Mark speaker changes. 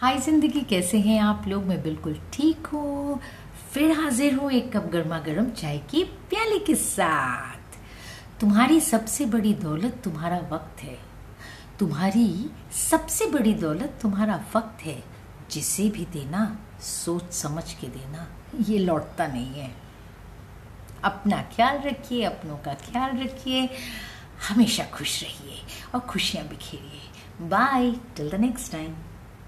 Speaker 1: हाय ज़िंदगी, कैसे हैं आप लोग? मैं बिल्कुल ठीक हूँ। फिर हाजिर हूँ एक कप गर्मा गर्म चाय की प्याले के साथ। तुम्हारी सबसे बड़ी दौलत तुम्हारा वक्त है। तुम्हारी सबसे बड़ी दौलत तुम्हारा वक्त है। जिसे भी देना, सोच समझ के देना, ये लौटता नहीं है। अपना ख्याल रखिए, अपनों का ख्याल रखिए। हमेशा खुश रहिए और खुशियाँ बिखेरिए। Bye till the next time